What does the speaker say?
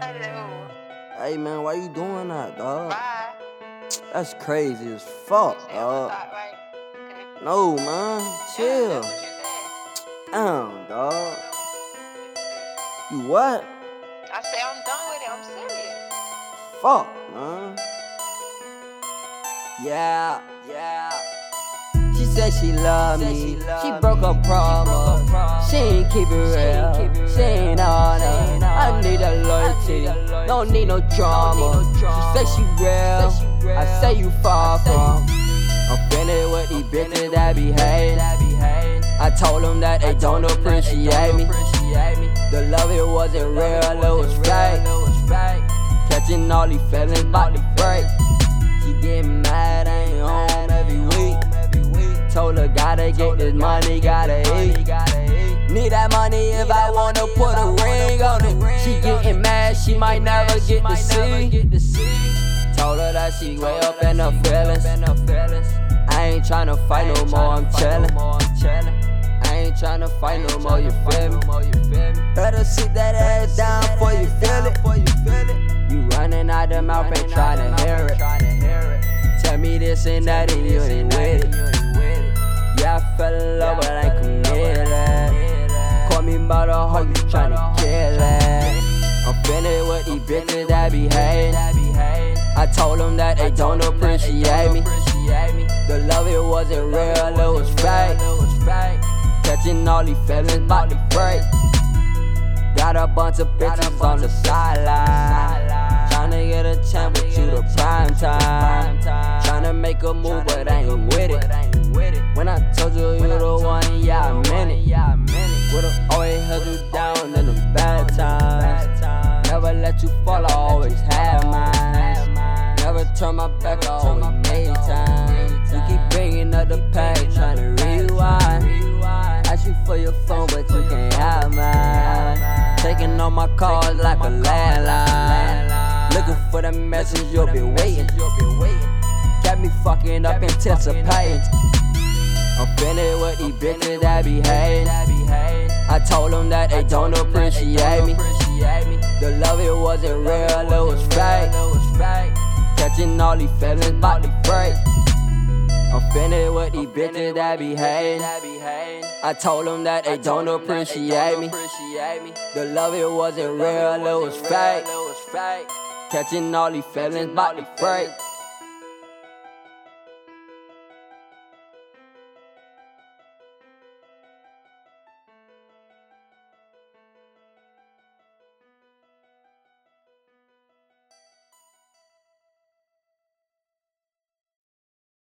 Hello. Hey man, why you doing that, dog? Bye. That's crazy as fuck, dog. what's right? Okay. No, man, Yeah, chill. that's you. Damn, dog. You what? I say I'm done with it. I'm serious. Fuck, man. Yeah, yeah. She said she love me. She broke her promise. Keep it real. She ain't on it. I need a loyalty. Don't need no drama. She say she real. I say you far from. I'm finished with these bitches that be hating. I told them that they don't appreciate me. The love it wasn't real, it was fake. Catching all these feelings about to break. She getting mad, I ain't home every week. Told her gotta get this money, gotta eat. She might never get to see. Told her that she way up in her feelings. I ain't tryna fight no more, I'm chillin'. I ain't tryna fight no more, you feel me? Better sit that ass down before you feel it. You running out the mouth, ain't tryna hear it. Tell me this and that, and you ain't with it. Yeah, I fell in love, but I ain't committed. I'm with these bitches that be hating. I told them that they don't appreciate me. The love it wasn't real, it was fake. Catching all these feelings about to break. Got a bunch of bitches on the sideline. Tryna get a chance with you the prime time. Tryna make a move, but I ain't with it. When I told you you the let you fall, I always had mine. Never turn my back, I always made time. You keep bringing up the past, tryna rewind. Ask you for your phone, but you can't have mine. Taking all my calls like a landline. Looking for the message, you'll be waiting. Got me fucking up, anticipating. I'm finished with these bitches that be hating. I told them that they don't appreciate me. The love it wasn't real, it was fake. Catching all these feelings about to break. I'm finished with these bitches that be hating. I told them that they don't appreciate me. The love it wasn't real, it was fake. Catching all these feelings about to break.